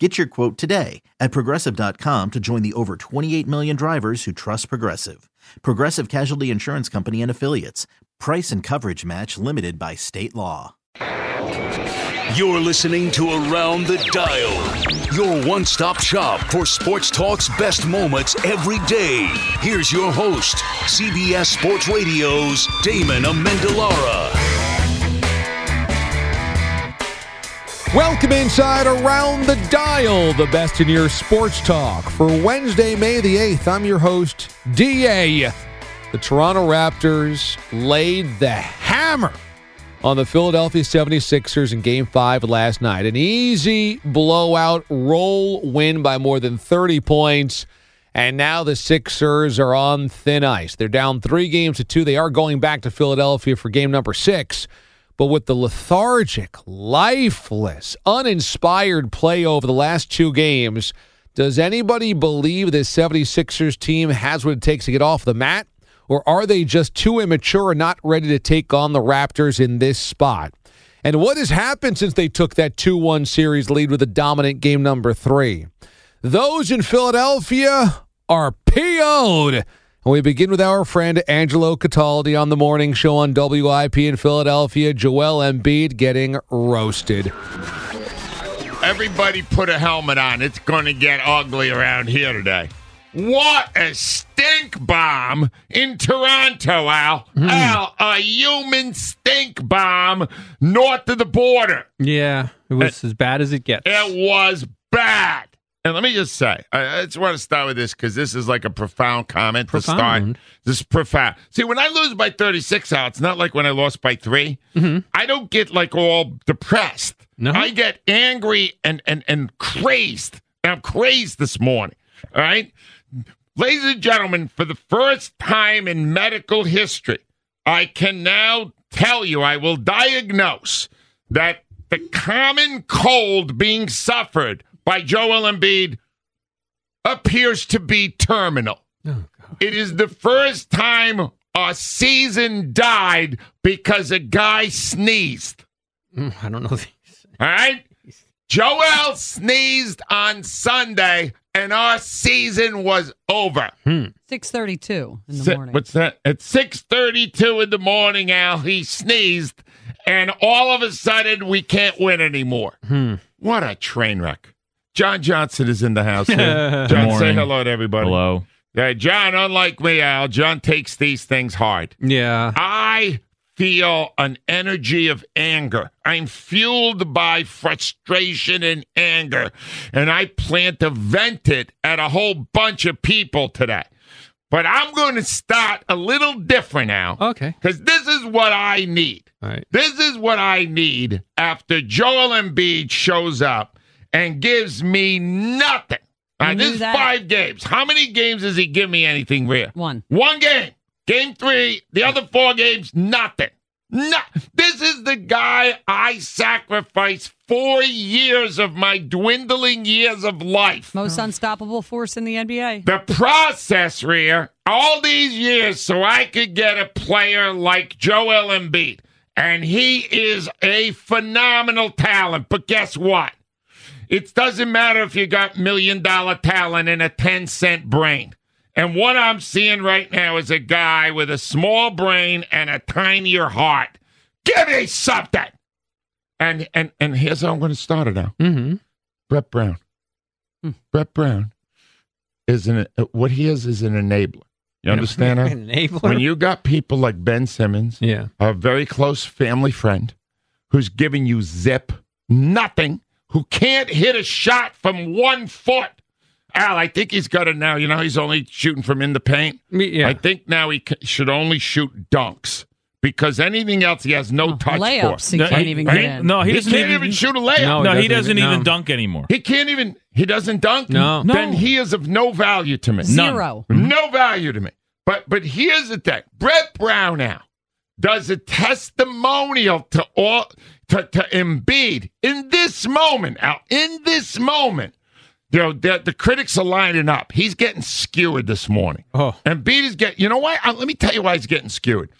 Get your quote today at progressive.com to join the over 28 million drivers who trust Progressive. Progressive Casualty Insurance Company and Affiliates. Price and coverage match limited by state law. You're listening to Around the Dial, your one stop shop for sports talk's best moments every day. Here's your host, CBS Sports Radio's Damon Amendolara. Welcome inside Around the Dial, the best in your sports talk. For Wednesday, May the 8th, I'm your host, DA. The Toronto Raptors laid the hammer on the Philadelphia 76ers in game five last night. An easy blowout roll win by more than 30 points. And now the Sixers are on thin ice. They're down three games to two. They are going back to Philadelphia for game number six. But with the lethargic, lifeless, uninspired play over the last two games, does anybody believe this 76ers team has what it takes to get off the mat? Or are they just too immature and not ready to take on the Raptors in this spot? And what has happened since they took that 2 1 series lead with a dominant game number three? Those in Philadelphia are PO'd. And we begin with our friend Angelo Cataldi on the morning show on WIP in Philadelphia. Joel Embiid getting roasted. Everybody put a helmet on. It's going to get ugly around here today. What a stink bomb in Toronto, Al. Hmm. Al, a human stink bomb north of the border. Yeah, it was as bad as it gets. It was bad. And let me just say, I I just want to start with this because this is like a profound comment to start. Profound? This is profound. See, when I lose by 36 out, it's not like when I lost by 3 mm-hmm. I don't get like all depressed. No? I get angry and, and, and crazed. I'm crazed this morning. All right? Ladies and gentlemen, for the first time in medical history, I can now tell you, I will diagnose that the common cold being suffered by Joel Embiid appears to be terminal. It is the first time a season died because a guy sneezed. Mm, I don't know. these. All right? Joel sneezed on Sunday and our season was over. Six thirty-two in the Si- morning. What's that? At 6:32 in the morning, Al, he sneezed and all of a sudden we can't win anymore. What a train wreck. John Johnson is in the house. here. John, say hello to everybody. Hello. Yeah, John, unlike me, Al, John takes these things hard. Yeah, I feel an energy of anger. I'm fueled by frustration and anger, and I plan to vent it at a whole bunch of people today. But I'm going to start a little different now. Okay. Because this is what I need. All right. This is what I need after Joel Embiid shows up and gives me nothing. This is that. five games. How many games does he give me anything, Rhea? One. One game. Game three. The other four games, nothing. No, this is the guy I sacrificed four years of my dwindling years of life. Most unstoppable force in the NBA. The process, Rhea, all these years so I could get a player like Joel Embiid. And he is a phenomenal talent. But guess what? It doesn't matter if you got million dollar talent and a 10 cent brain. And what I'm seeing right now is a guy with a small brain and a tinier heart. Give me something. And and and here's how I'm going to start it out. Mm-hmm. Brett Brown. Brett Brown is an what he is is an enabler. You understand? that? Enabler. When you got people like Ben Simmons, yeah. a very close family friend, who's giving you zip, nothing, who can't hit a shot from one foot. Al, I think he's got it now. You know, he's only shooting from in the paint. Yeah. I think now he should only shoot dunks because anything else he has no Oh, touch layups, for. he can't even right? get in. No, he, He, doesn't can't even, shoot a layup. No, No, he he doesn't doesn't even- even no. dunk anymore. He can't even. He doesn't dunk. No. Then he is of no value to me. Zero. No value to me. But but here's the thing, Brett Brown now. Does a testimonial to all to, to Embiid in this moment, Al, in this moment. You know, the, the critics are lining up. He's getting skewered this morning. Oh. Embiid is getting. You know why? Let me tell you why he's getting skewered.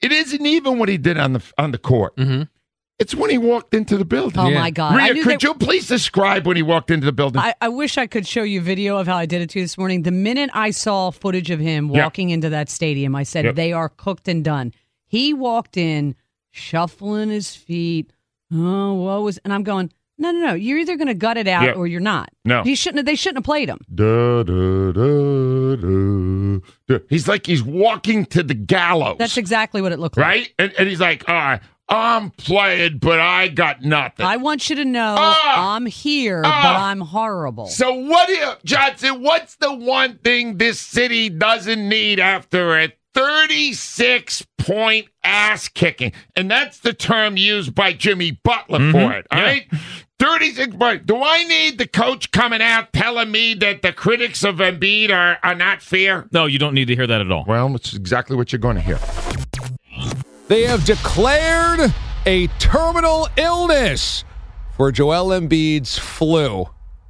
It isn't even what he did on the on the court. Mm-hmm. It's when he walked into the building. Oh Yeah. my God! Rhea, could that- you please describe when he walked into the building? I, I wish I could show you video of how I did it to you this morning. The minute I saw footage of him Yeah. walking into that stadium, I said, Yep. they are cooked and done. He walked in, shuffling his feet. Oh, what was, and I'm going, no, no, no. You're either going to gut it out Yeah. or you're not. No. He shouldn't have, they shouldn't have played him. Da, da, da. He's like he's walking to the gallows. That's exactly what it looked like. right? And, and he's like, all right, I'm playing, but I got nothing. I want you to know Ah! I'm here, Ah! but I'm horrible. so what, do you, Johnson? What's the one thing this city doesn't need after a 36 point ass kicking? And that's the term used by Jimmy Butler for mm-hmm. it. All right, 36 points. Do I need the coach coming out telling me that the critics of Embiid are, are not fair? No, you don't need to hear that at all. Well, it's exactly what you're going to hear. They have declared a terminal illness for Joel Embiid's flu.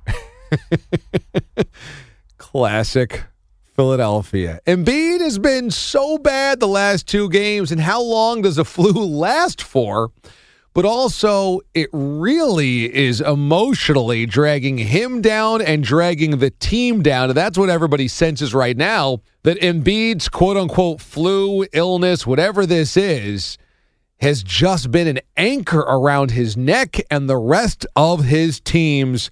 Classic Philadelphia. Embiid has been so bad the last two games, and how long does a flu last for? But also, it really is emotionally dragging him down and dragging the team down. And that's what everybody senses right now that Embiid's quote unquote flu, illness, whatever this is, has just been an anchor around his neck and the rest of his teams.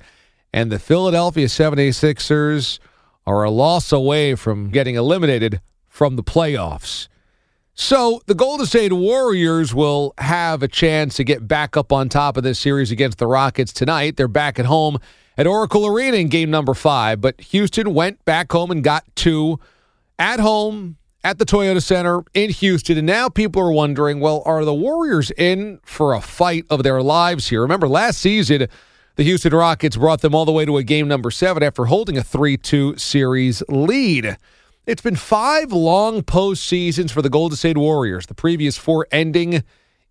And the Philadelphia 76ers are a loss away from getting eliminated from the playoffs. So the Golden State Warriors will have a chance to get back up on top of this series against the Rockets tonight. They're back at home at Oracle Arena in game number five, but Houston went back home and got two at home at the Toyota Center in Houston. And now people are wondering well, are the Warriors in for a fight of their lives here? Remember, last season, the Houston Rockets brought them all the way to a game number seven after holding a 3 2 series lead. It's been five long postseasons for the Golden State Warriors, the previous four ending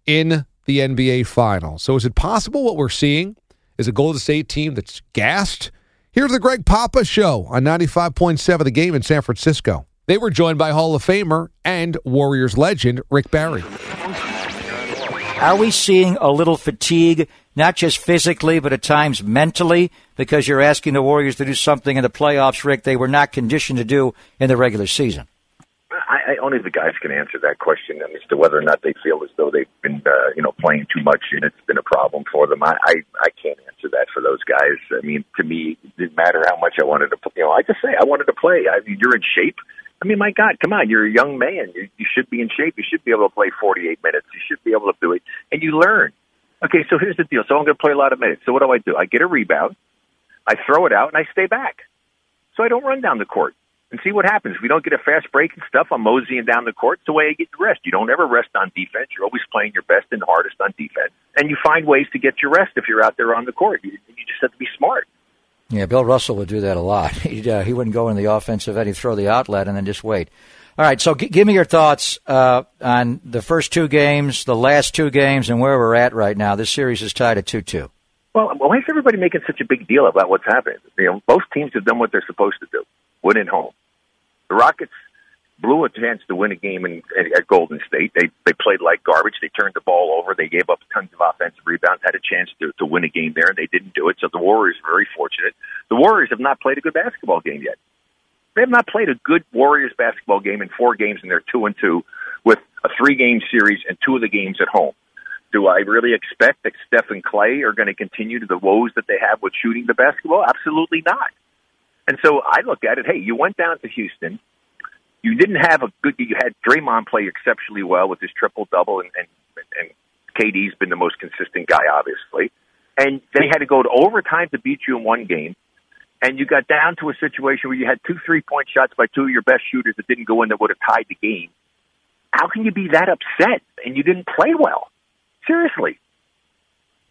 in the NBA Finals. So is it possible what we're seeing is a Golden State team that's gassed? Here's the Greg Papa Show on 95.7 The Game in San Francisco. They were joined by Hall of Famer and Warriors legend Rick Barry. Are we seeing a little fatigue, not just physically, but at times mentally, because you're asking the Warriors to do something in the playoffs, Rick, they were not conditioned to do in the regular season? I, I only the guys can answer that question as to whether or not they feel as though they've been, uh, you know, playing too much and it's been a problem for them. I, I, I can't answer that for those guys. I mean, to me, it didn't matter how much I wanted to, play. you know, I just say I wanted to play. I mean, you're in shape. I mean, my God, come on, you're a young man. You, you should be in shape. You should be able to play 48 minutes. You should be able to do it, and you learn. Okay, so here's the deal. So I'm going to play a lot of minutes. So what do I do? I get a rebound, I throw it out, and I stay back. So I don't run down the court and see what happens. We don't get a fast break and stuff, I'm moseying down the court. It's the way I get the rest. You don't ever rest on defense. You're always playing your best and hardest on defense. And you find ways to get your rest if you're out there on the court. You, you just have to be smart. Yeah, Bill Russell would do that a lot. He'd, uh, he wouldn't go in the offensive end. He'd throw the outlet and then just wait. All right, so g- give me your thoughts uh, on the first two games, the last two games, and where we're at right now. This series is tied at 2 2. Well, why is everybody making such a big deal about what's happening? You know, both teams have done what they're supposed to do, win at home. The Rockets blew a chance to win a game in, at Golden State. They they played like garbage. They turned the ball over. They gave up tons of offensive rebounds. Had a chance to to win a game there, and they didn't do it. So the Warriors are very fortunate. The Warriors have not played a good basketball game yet. They have not played a good Warriors basketball game in four games, and they're two and two with a three game series and two of the games at home. Do I really expect that Steph and Klay are going to continue to the woes that they have with shooting the basketball? Absolutely not. And so I look at it. Hey, you went down to Houston. You didn't have a good. You had Draymond play exceptionally well with his triple double, and, and and KD's been the most consistent guy, obviously. And they had to go to overtime to beat you in one game. And you got down to a situation where you had two three point shots by two of your best shooters that didn't go in that would have tied the game. How can you be that upset and you didn't play well? Seriously.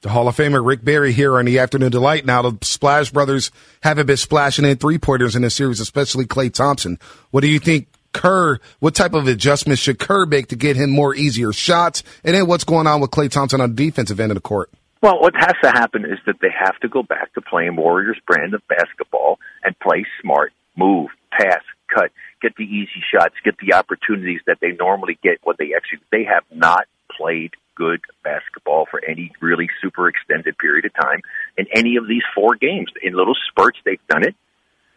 The Hall of Famer Rick Barry here on the Afternoon Delight. Now the Splash Brothers haven't been splashing in three pointers in this series, especially Klay Thompson. What do you think Kerr, what type of adjustments should Kerr make to get him more easier shots? And then what's going on with Klay Thompson on the defensive end of the court? Well, what has to happen is that they have to go back to playing Warriors brand of basketball and play smart, move, pass, cut, get the easy shots, get the opportunities that they normally get when they execute. They have not played good basketball for any really super extended period of time in any of these four games. In little spurts, they've done it.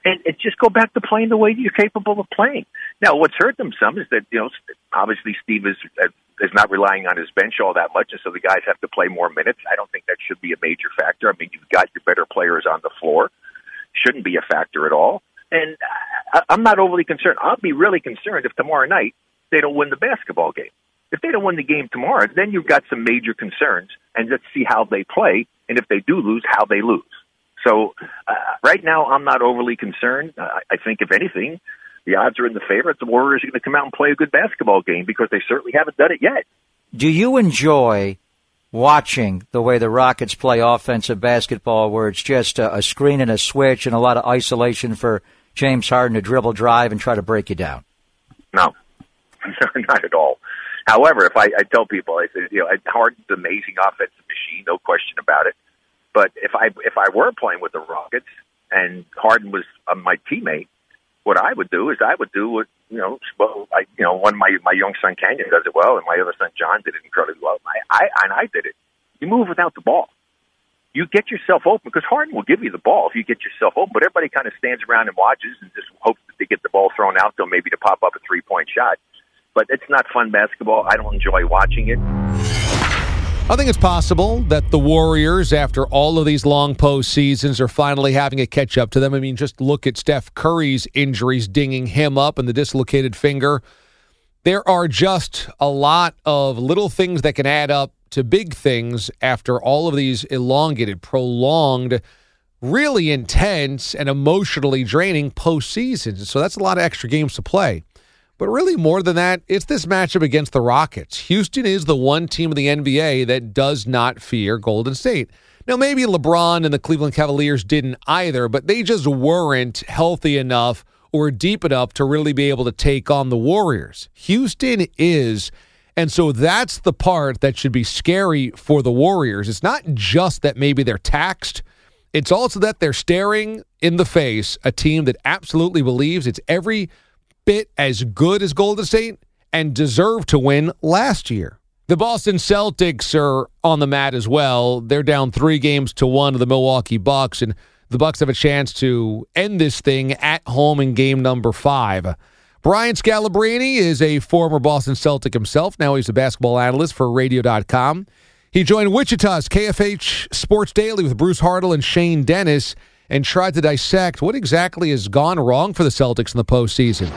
And, and just go back to playing the way that you're capable of playing. Now, what's hurt them some is that, you know, obviously Steve is, uh, is not relying on his bench all that much, and so the guys have to play more minutes. I don't think that should be a major factor. I mean, you've got your better players on the floor. Shouldn't be a factor at all. And I, I'm not overly concerned. I'll be really concerned if tomorrow night they don't win the basketball game. If they don't win the game tomorrow, then you've got some major concerns, and let's see how they play, and if they do lose, how they lose. So uh, right now, I'm not overly concerned. Uh, I think, if anything, the odds are in the favor that the Warriors are going to come out and play a good basketball game because they certainly haven't done it yet. Do you enjoy watching the way the Rockets play offensive basketball, where it's just a, a screen and a switch and a lot of isolation for James Harden to dribble, drive, and try to break you down? No, not at all. However, if I, I tell people, I say, you know, Harden's an amazing offensive machine, no question about it. But if I if I were playing with the Rockets and Harden was uh, my teammate, what I would do is I would do what you know. Well, I you know, one my my young son Canyon does it well, and my other son John did it incredibly well. I, I and I did it. You move without the ball. You get yourself open because Harden will give you the ball if you get yourself open. But everybody kind of stands around and watches and just hopes that they get the ball thrown out to maybe to pop up a three point shot. But it's not fun basketball. I don't enjoy watching it. I think it's possible that the Warriors, after all of these long postseasons, are finally having a catch up to them. I mean, just look at Steph Curry's injuries dinging him up and the dislocated finger. There are just a lot of little things that can add up to big things after all of these elongated, prolonged, really intense, and emotionally draining postseasons. So that's a lot of extra games to play. But really, more than that, it's this matchup against the Rockets. Houston is the one team in the NBA that does not fear Golden State. Now, maybe LeBron and the Cleveland Cavaliers didn't either, but they just weren't healthy enough or deep enough to really be able to take on the Warriors. Houston is. And so that's the part that should be scary for the Warriors. It's not just that maybe they're taxed, it's also that they're staring in the face a team that absolutely believes it's every bit as good as Golden State and deserve to win last year. The Boston Celtics are on the mat as well. They're down three games to one to the Milwaukee Bucks, and the Bucks have a chance to end this thing at home in game number five. Brian Scalabrine is a former Boston Celtic himself. Now he's a basketball analyst for Radio.com. He joined Wichita's KFH Sports Daily with Bruce Haertl and Shane Dennis and tried to dissect what exactly has gone wrong for the Celtics in the postseason.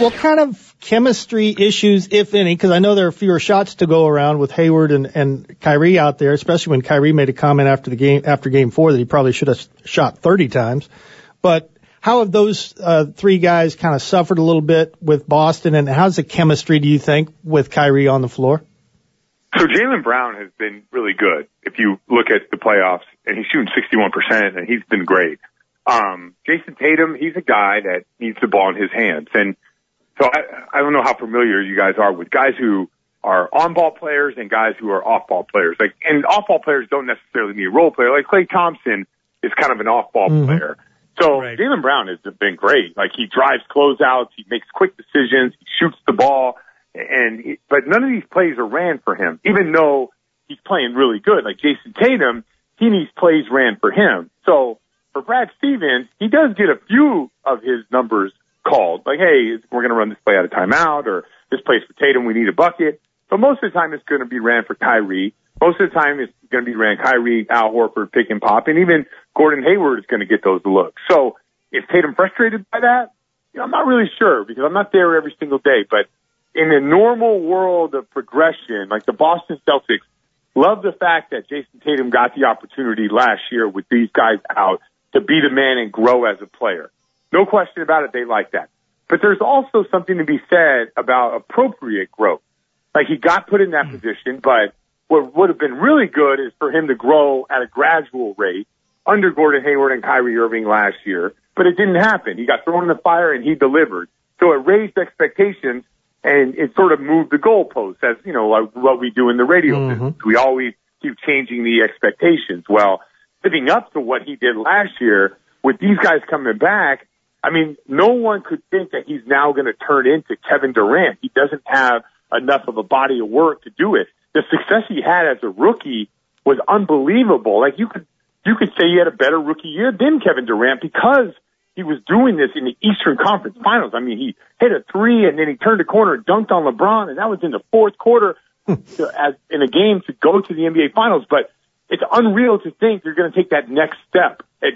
What kind of chemistry issues, if any, because I know there are fewer shots to go around with Hayward and, and Kyrie out there, especially when Kyrie made a comment after the game, after game four that he probably should have shot 30 times. But how have those uh, three guys kind of suffered a little bit with Boston, and how's the chemistry, do you think, with Kyrie on the floor? So Jaylen Brown has been really good. If you look at the playoffs, and he's shooting 61%, and he's been great. Um, Jayson Tatum, he's a guy that needs the ball in his hands. And so I, I don't know how familiar you guys are with guys who are on ball players and guys who are off ball players. Like, and off ball players don't necessarily need a role player. Like Klay Thompson is kind of an off ball mm-hmm. player. So right. Jaylen Brown has been great. Like he drives closeouts, he makes quick decisions, he shoots the ball and he, but none of these plays are ran for him, even though he's playing really good. Like Jayson Tatum, he needs plays ran for him. So for Brad Stevens, he does get a few of his numbers called, like, hey, we're going to run this play out of timeout, or this play's for Tatum, we need a bucket. But most of the time, it's going to be ran for Kyrie. Most of the time, it's going to be ran Kyrie, Al Horford, pick and pop, and even Gordon Hayward is going to get those looks. So is Tatum frustrated by that? You know, I'm not really sure because I'm not there every single day, but in a normal world of progression, like the Boston Celtics love the fact that Jayson Tatum got the opportunity last year with these guys out to be the man and grow as a player. No question about it. They like that. But there's also something to be said about appropriate growth. Like he got put in that mm. position, but what would have been really good is for him to grow at a gradual rate under Gordon Hayward and Kyrie Irving last year, but it didn't happen. He got thrown in the fire and he delivered. So it raised expectations and it sort of moved the goalposts as, you know, like what we do in the radio mm-hmm. business. We always keep changing the expectations. Well, living up to what he did last year with these guys coming back, I mean, no one could think that he's now going to turn into Kevin Durant. He doesn't have enough of a body of work to do it. The success he had as a rookie was unbelievable. Like you could, you could say he had a better rookie year than Kevin Durant because he was doing this in the Eastern Conference Finals. I mean, he hit a three and then he turned a corner and dunked on LeBron, and that was in the fourth quarter hmm. to, as in a game to go to the NBA Finals. But it's unreal to think you're going to take that next step it,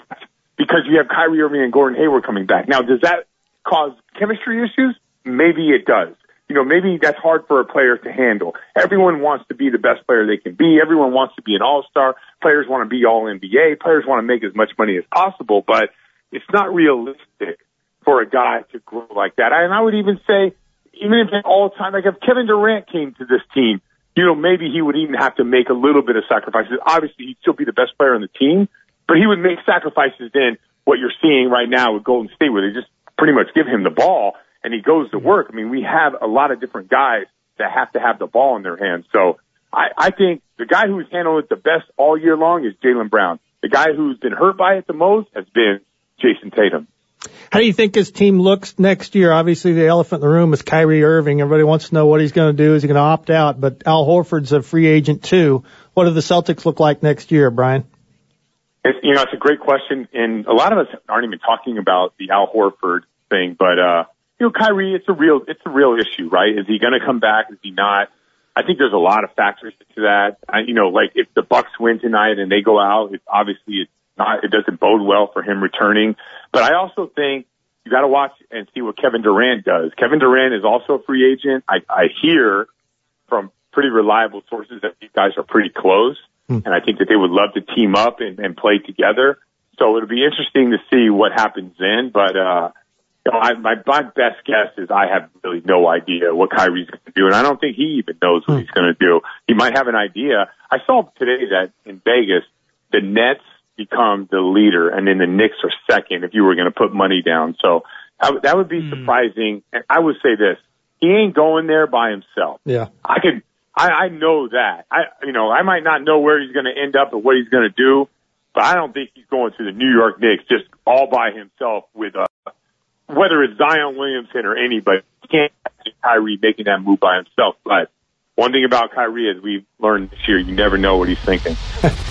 because you have Kyrie Irving and Gordon Hayward coming back. Now, does that cause chemistry issues? Maybe it does. You know, maybe that's hard for a player to handle. Everyone wants to be the best player they can be. Everyone wants to be an all-star. Players want to be all NBA. Players want to make as much money as possible, but it's not realistic for a guy to grow like that. And I would even say, even if all time, like if Kevin Durant came to this team, you know, maybe he would even have to make a little bit of sacrifices. Obviously, he'd still be the best player on the team, but he would make sacrifices in what you're seeing right now with Golden State, where they just pretty much give him the ball and he goes to work. I mean, we have a lot of different guys that have to have the ball in their hands. So I, I think the guy who's handled it the best all year long is Jaylen Brown. The guy who's been hurt by it the most has been Jayson Tatum. How do you think his team looks next year? Obviously, the elephant in the room is Kyrie Irving. Everybody wants to know what he's going to do. Is he going to opt out? But Al Horford's a free agent too. What do the Celtics look like next year, Brian? It's, you know, it's a great question, and a lot of us aren't even talking about the Al Horford thing. But uh, you know, Kyrie, it's a real, it's a real issue, right? Is he going to come back? Is he not? I think there's a lot of factors to that. I, you know, like if the Bucks win tonight and they go out, it's obviously it's not, it doesn't bode well for him returning. But I also think you got to watch and see what Kevin Durant does. Kevin Durant is also a free agent. I, I hear from pretty reliable sources that these guys are pretty close, and I think that they would love to team up and, and play together. So it'll be interesting to see what happens then. But uh, you know, I, my, my best guess is I have really no idea what Kyrie's going to do, and I don't think he even knows what he's going to do. He might have an idea. I saw today that in Vegas, the Nets become the leader, and then the Knicks are second. If you were going to put money down, so I, that would be surprising. And I would say this: he ain't going there by himself. Yeah. I could, I, I know that. I, you know, I might not know where he's going to end up or what he's going to do, but I don't think he's going to the New York Knicks just all by himself with, uh, whether it's Zion Williamson or anybody. You can't Kyrie making that move by himself. But one thing about Kyrie, as we've learned this year, you never know what he's thinking.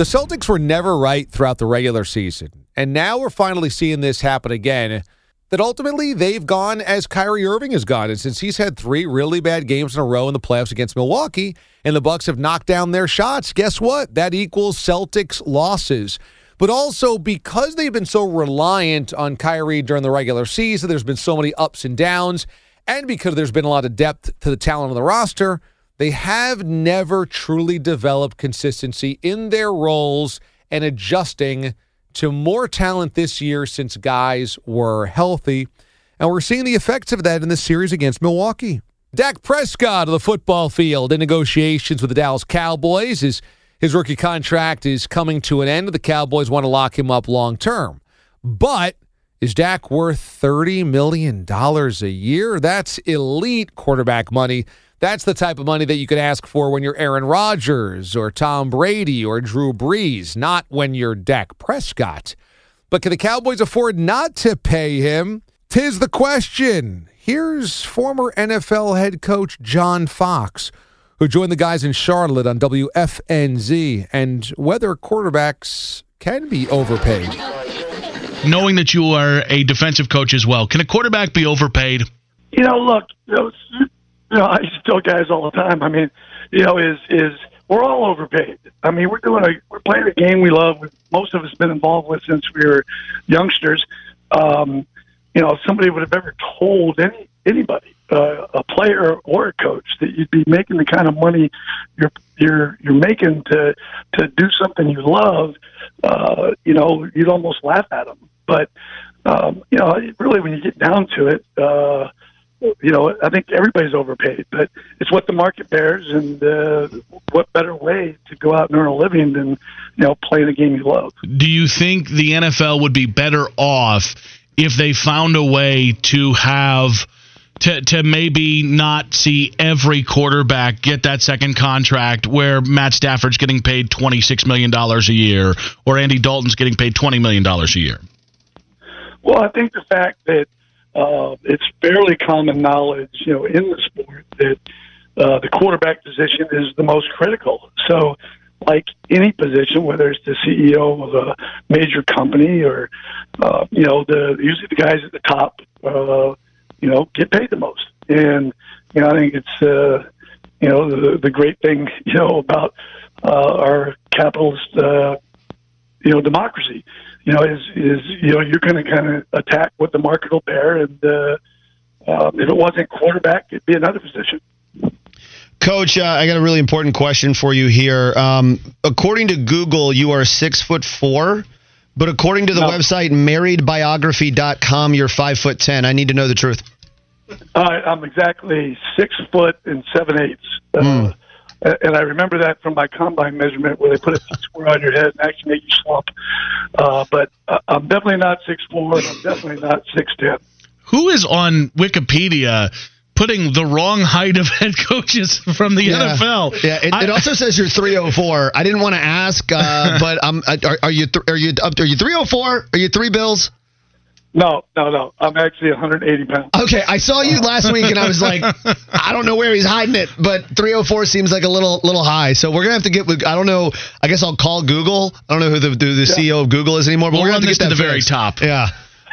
The Celtics were never right throughout the regular season. And now we're finally seeing this happen again. That ultimately they've gone as Kyrie Irving has gone. And since he's had three really bad games in a row in the playoffs against Milwaukee, and the Bucks have knocked down their shots, guess what? That equals Celtics losses. But also because they've been so reliant on Kyrie during the regular season, there's been so many ups and downs, and because there's been a lot of depth to the talent on the roster, they have never truly developed consistency in their roles and adjusting to more talent this year since guys were healthy. And we're seeing the effects of that in the series against Milwaukee. Dak Prescott of the football field in negotiations with the Dallas Cowboys. His, his rookie contract is coming to an end. The Cowboys want to lock him up long term. But is Dak worth $30 million a year? That's elite quarterback money. That's the type of money that you could ask for when you're Aaron Rodgers or Tom Brady or Drew Brees, not when you're Dak Prescott. But can the Cowboys afford not to pay him? Tis the question. Here's former NFL head coach John Fox, who joined the guys in Charlotte on WFNZ, and whether quarterbacks can be overpaid. Knowing that you are a defensive coach as well, can a quarterback be overpaid? You know, look, you know, I used to tell guys all the time. I mean, you know, is is we're all overpaid. I mean, we're doing a we're playing a game we love. Most of us been involved with since we were youngsters. Um, you know, if somebody would have ever told any anybody, uh, a player or a coach, that you'd be making the kind of money you're you're you're making to to do something you love, uh, you know, you'd almost laugh at them. But um, you know, really, when you get down to it, uh, you know, I think everybody's overpaid, but it's what the market bears, and uh, what better way to go out and earn a living than you know playing a game you love. Do you think the NFL would be better off if they found a way to have to to maybe not see every quarterback get that second contract where Matt Stafford's getting paid twenty six million dollars a year or Andy Dalton's getting paid twenty million dollars a year? Well, I think the fact that uh, it's fairly common knowledge, you know, in the sport that uh, the quarterback position is the most critical. So, like any position, whether it's the CEO of a major company or, uh, you know, the usually the guys at the top, uh, you know, get paid the most. And you know, I think it's uh, you know the the great thing you know about uh, our capitalist uh, you know democracy you know, is is you know you're going to kind of attack what the market will bear, and uh, um, if it wasn't quarterback, it'd be another position. Coach, uh, I got a really important question for you here. Um, according to Google, you are six foot four, but according to the No. website marriedbiography.com, you're five foot ten. I need to know the truth. Uh, I'm exactly six foot and seven eighths. Uh, And I remember that from my combine measurement where they put a square on your head and actually make you slump. Uh, but uh, I'm definitely not six four, and I'm definitely not six ten. Who is on Wikipedia putting the wrong height of head coaches from the Yeah. NFL? Yeah, it, it also says you're 304. I didn't want to ask, uh, but um, are, are you th- are you up? Are you 304? Are you three bills? No, no, no. I'm actually 180 pounds. Okay, I saw you last week, and I was like, I don't know where he's hiding it, but 304 seems like a little little high. So we're gonna have to get. with I don't know. I guess I'll call Google. I don't know who the the, the CEO of Google is anymore, but We'll we're gonna have this to to get the that very top. Yeah.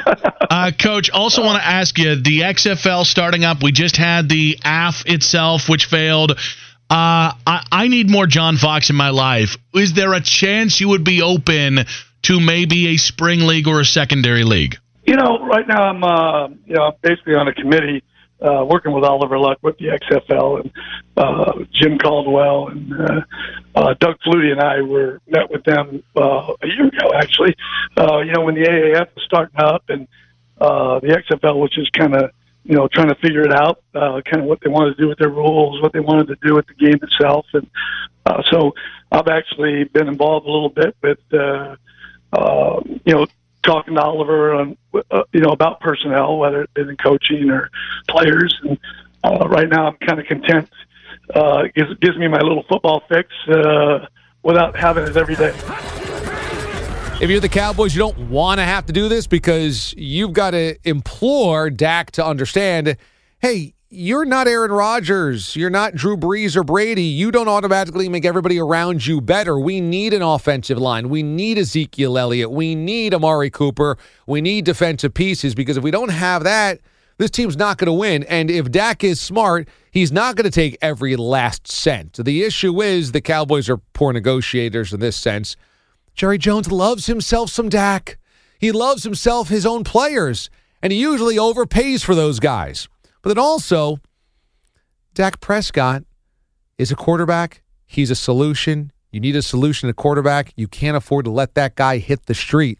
Uh, Coach, also want to ask you the XFL starting up. We just had the AF itself, which failed. Uh, I, I need more John Fox in my life. Is there a chance you would be open to maybe a spring league or a secondary league? You know, right now I'm, uh, you know, basically on a committee uh, working with Oliver Luck with the XFL and uh, Jim Caldwell and uh, uh, Doug Flutie and I were met with them uh, a year ago, actually. Uh, you know, when the AAF was starting up and uh, the XFL was just kind of, you know, trying to figure it out, uh, kind of what they wanted to do with their rules, what they wanted to do with the game itself, and uh, so I've actually been involved a little bit with, uh, uh, you know, talking to Oliver on, uh, you know, about personnel, whether it's been in coaching or players. And uh, right now, I'm kind of content. Uh, gives, gives me my little football fix uh, without having it every day. If you're the Cowboys, you don't want to have to do this because you've got to implore Dak to understand hey, you're not Aaron Rodgers. You're not Drew Brees or Brady. You don't automatically make everybody around you better. We need an offensive line. We need Ezekiel Elliott. We need Amari Cooper. We need defensive pieces because if we don't have that, this team's not going to win. And if Dak is smart, he's not going to take every last cent. The issue is the Cowboys are poor negotiators in this sense. Jerry Jones loves himself some Dak. He loves himself his own players, and he usually overpays for those guys. But then also, Dak Prescott is a quarterback. He's a solution. You need a solution at quarterback. You can't afford to let that guy hit the street.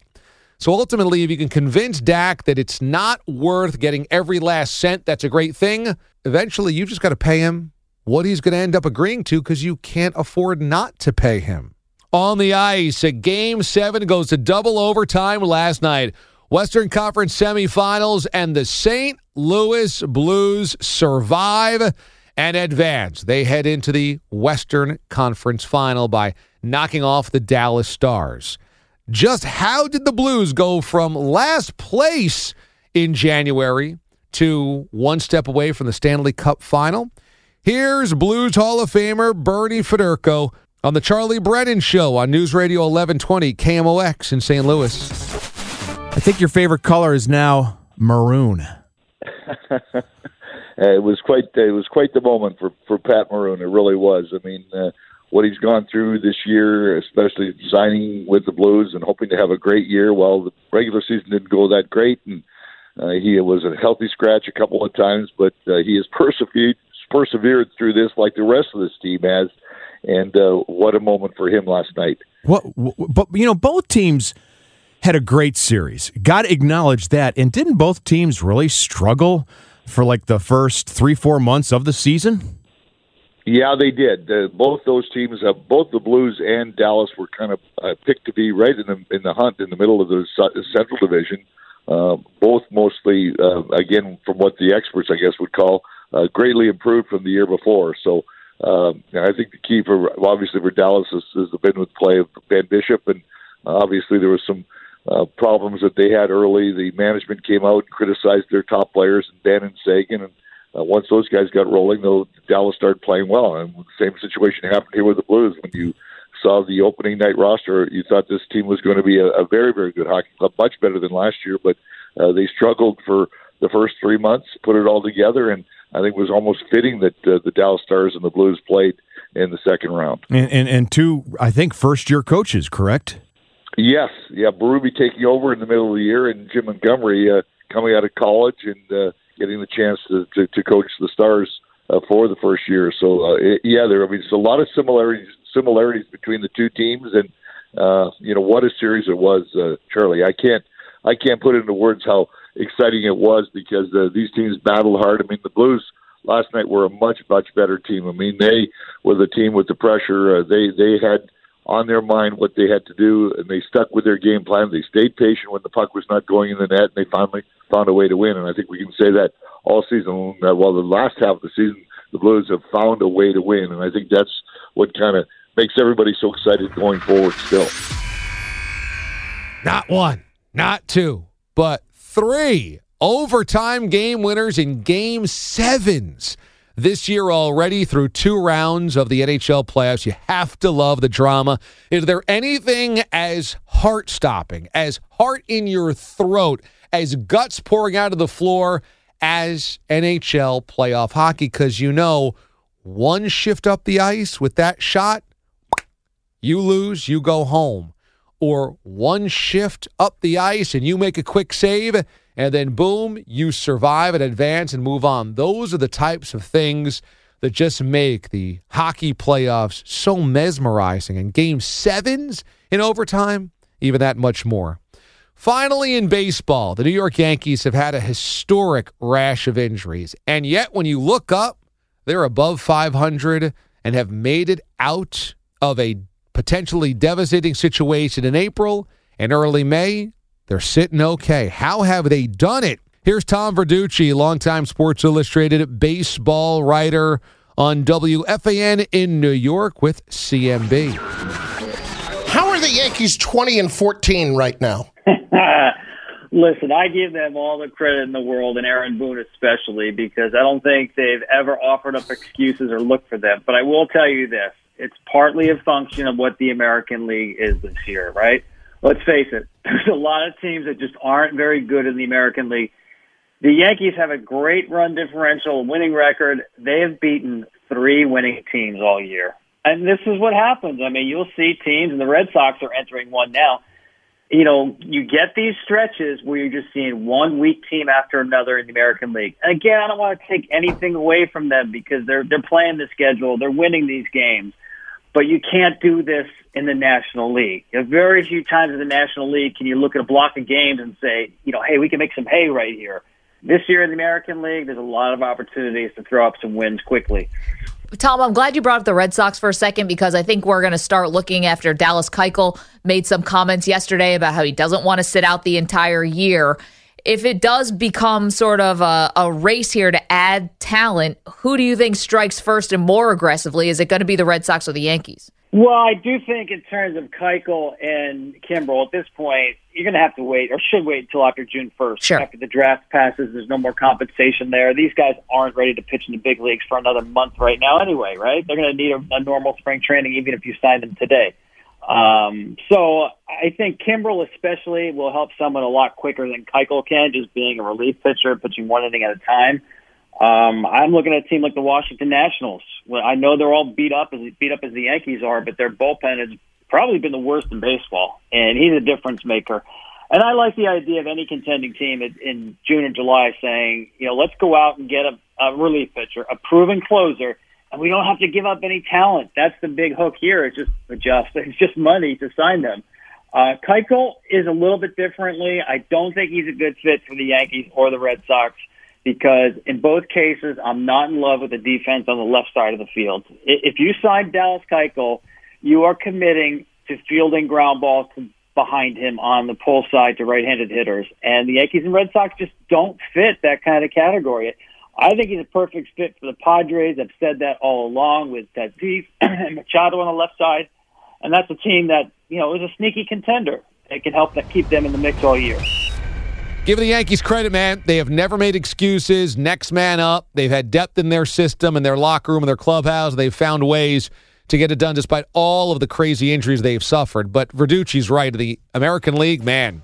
So ultimately, if you can convince Dak that it's not worth getting every last cent, that's a great thing. Eventually, you just got to pay him what he's going to end up agreeing to because you can't afford not to pay him. On the ice, a game seven goes to double overtime last night. Western Conference semifinals, and the St. Louis Blues survive and advance. They head into the Western Conference final by knocking off the Dallas Stars. Just how did the Blues go from last place in January to one step away from the Stanley Cup final? Here's Blues Hall of Famer Bernie Federko on the Charlie Brennan Show on News Radio 1120 KMOX in St. Louis. I think your favorite color is now maroon. It was quite it was quite the moment for for Pat Maroon. It really was. I mean, uh, what he's gone through this year, especially signing with the Blues and hoping to have a great year. Well, the regular season didn't go that great, and uh, he was a healthy scratch a couple of times, but uh, he has persevered persevered through this like the rest of this team has. And uh, what a moment for him last night. What, but you know, both teams had a great series. Got to acknowledge that. And didn't both teams really struggle for like the first three, four months of the season? Yeah, they did. Uh, both those teams, uh, both the Blues and Dallas, were kind of uh, picked to be right in the in the hunt in the middle of the Central Division. Uh, both mostly, uh, again, from what the experts, I guess, would call uh, greatly improved from the year before. So um, I think the key for obviously for Dallas has, has been with play of Ben Bishop, and obviously there was some uh, problems that they had early. The management came out and criticized their top players, Benn and Seguin. and uh, once those guys got rolling, though, Dallas started playing well. And the same situation happened here with the Blues when you saw the opening night roster. You thought this team was going to be a, a very, very good hockey club, much better than last year, but uh, they struggled for the first three months, put it all together, and I think it was almost fitting that uh, the Dallas Stars and the Blues played in the second round. And, and, and two, I think, first year coaches, correct? Yes, yeah, Berube taking over in the middle of the year, and Jim Montgomery uh, coming out of college and uh, getting the chance to, to, to coach the Stars uh, for the first year. So uh, it, yeah, there. I mean, there's a lot of similarities similarities between the two teams, and uh, you know what a series it was, uh, Charlie. I can't I can't put into words how exciting it was because uh, these teams battled hard. I mean, the Blues last night were a much much better team. I mean, they were the team with the pressure. Uh, they they had on their mind what they had to do, and they stuck with their game plan. They stayed patient when the puck was not going in the net, and they finally found a way to win. And I think we can say that all season. Uh, well, the last half of the season, the Blues have found a way to win, and I think that's what kind of makes everybody so excited going forward. Still, not one, not two, but three overtime game winners in game sevens this year already through two rounds of the NHL playoffs. You have to love the drama. Is there anything as heart stopping, as heart in your throat, as guts pouring out of the floor as NHL playoff hockey? Because you know, one shift up the ice with that shot, you lose, you go home. Or one shift up the ice and you make a quick save and then boom, you survive and advance and move on. Those are the types of things that just make the hockey playoffs so mesmerizing. And game sevens in overtime, even that much more. Finally, in baseball, the New York Yankees have had a historic rash of injuries. And yet, when you look up, they're above 500 and have made it out of a potentially devastating situation in April and early May. They're sitting okay. How have they done it? Here's Tom Verducci, longtime Sports Illustrated baseball writer on WFAN in New York with CMB. How are the Yankees 20 and 14 right now? Listen, I give them all the credit in the world, and Aaron Boone especially, because I don't think they've ever offered up excuses or looked for them. But I will tell you this it's partly a function of what the American League is this year, right? Let's face it, there's a lot of teams that just aren't very good in the American League. The Yankees have a great run differential, winning record. They have beaten three winning teams all year. And this is what happens. I mean, you'll see teams, and the Red Sox are entering one now. You know, you get these stretches where you're just seeing one weak team after another in the American League. And again, I don't want to take anything away from them because they're they're playing the schedule, they're winning these games. But you can't do this in the National League. Know, very few times in the National League can you look at a block of games and say, you know, hey, we can make some hay right here. This year in the American League, there's a lot of opportunities to throw up some wins quickly. Tom, I'm glad you brought up the Red Sox for a second because I think we're going to start looking after Dallas Keuchel made some comments yesterday about how he doesn't want to sit out the entire year. If it does become sort of a, a race here to add talent, who do you think strikes first and more aggressively? Is it going to be the Red Sox or the Yankees? Well, I do think in terms of Keuchel and Kimbrel, at this point, you're going to have to wait or should wait until after June 1st. Sure. After the draft passes, there's no more compensation there. These guys aren't ready to pitch in the big leagues for another month right now anyway, right? They're going to need a, a normal spring training even if you sign them today. Um, so I think Kimbrel especially will help someone a lot quicker than Keuchel can, just being a relief pitcher, pitching one inning at a time. Um, I'm looking at a team like the Washington Nationals. Well, I know they're all beat up as beat up as the Yankees are, but their bullpen has probably been the worst in baseball, and he's a difference maker. And I like the idea of any contending team in, June or July saying, you know, let's go out and get a, a relief pitcher, a proven closer, and we don't have to give up any talent. That's the big hook here. It's just adjust. It's just money to sign them. Uh, Keuchel is a little bit differently. I don't think he's a good fit for the Yankees or the Red Sox. because in both cases, I'm not in love with the defense on the left side of the field. If you sign Dallas Keuchel, you are committing to fielding ground balls behind him on the pull side to right-handed hitters, and the Yankees and Red Sox just don't fit that kind of category. I think he's a perfect fit for the Padres. I've said that all along with Tatis and Machado on the left side, and that's a team that you know is a sneaky contender. It can help that keep them in the mix all year. Give the Yankees credit, man. They have never made excuses. Next man up. They've had depth in their system, and their locker room, and their clubhouse. They've found ways to get it done despite all of the crazy injuries they've suffered. But Verducci's right. The American League, man,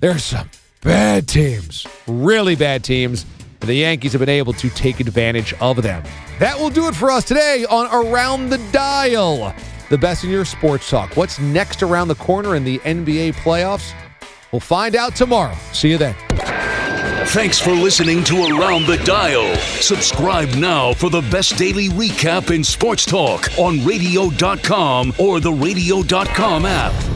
there's some bad teams, really bad teams. The Yankees have been able to take advantage of them. That will do it for us today on Around the Dial, the best in your sports talk. What's next around the corner in the NBA playoffs? We'll find out tomorrow. See you then. Thanks for listening to Around the Dial. Subscribe now for the best daily recap in sports talk on radio.com or the radio.com app.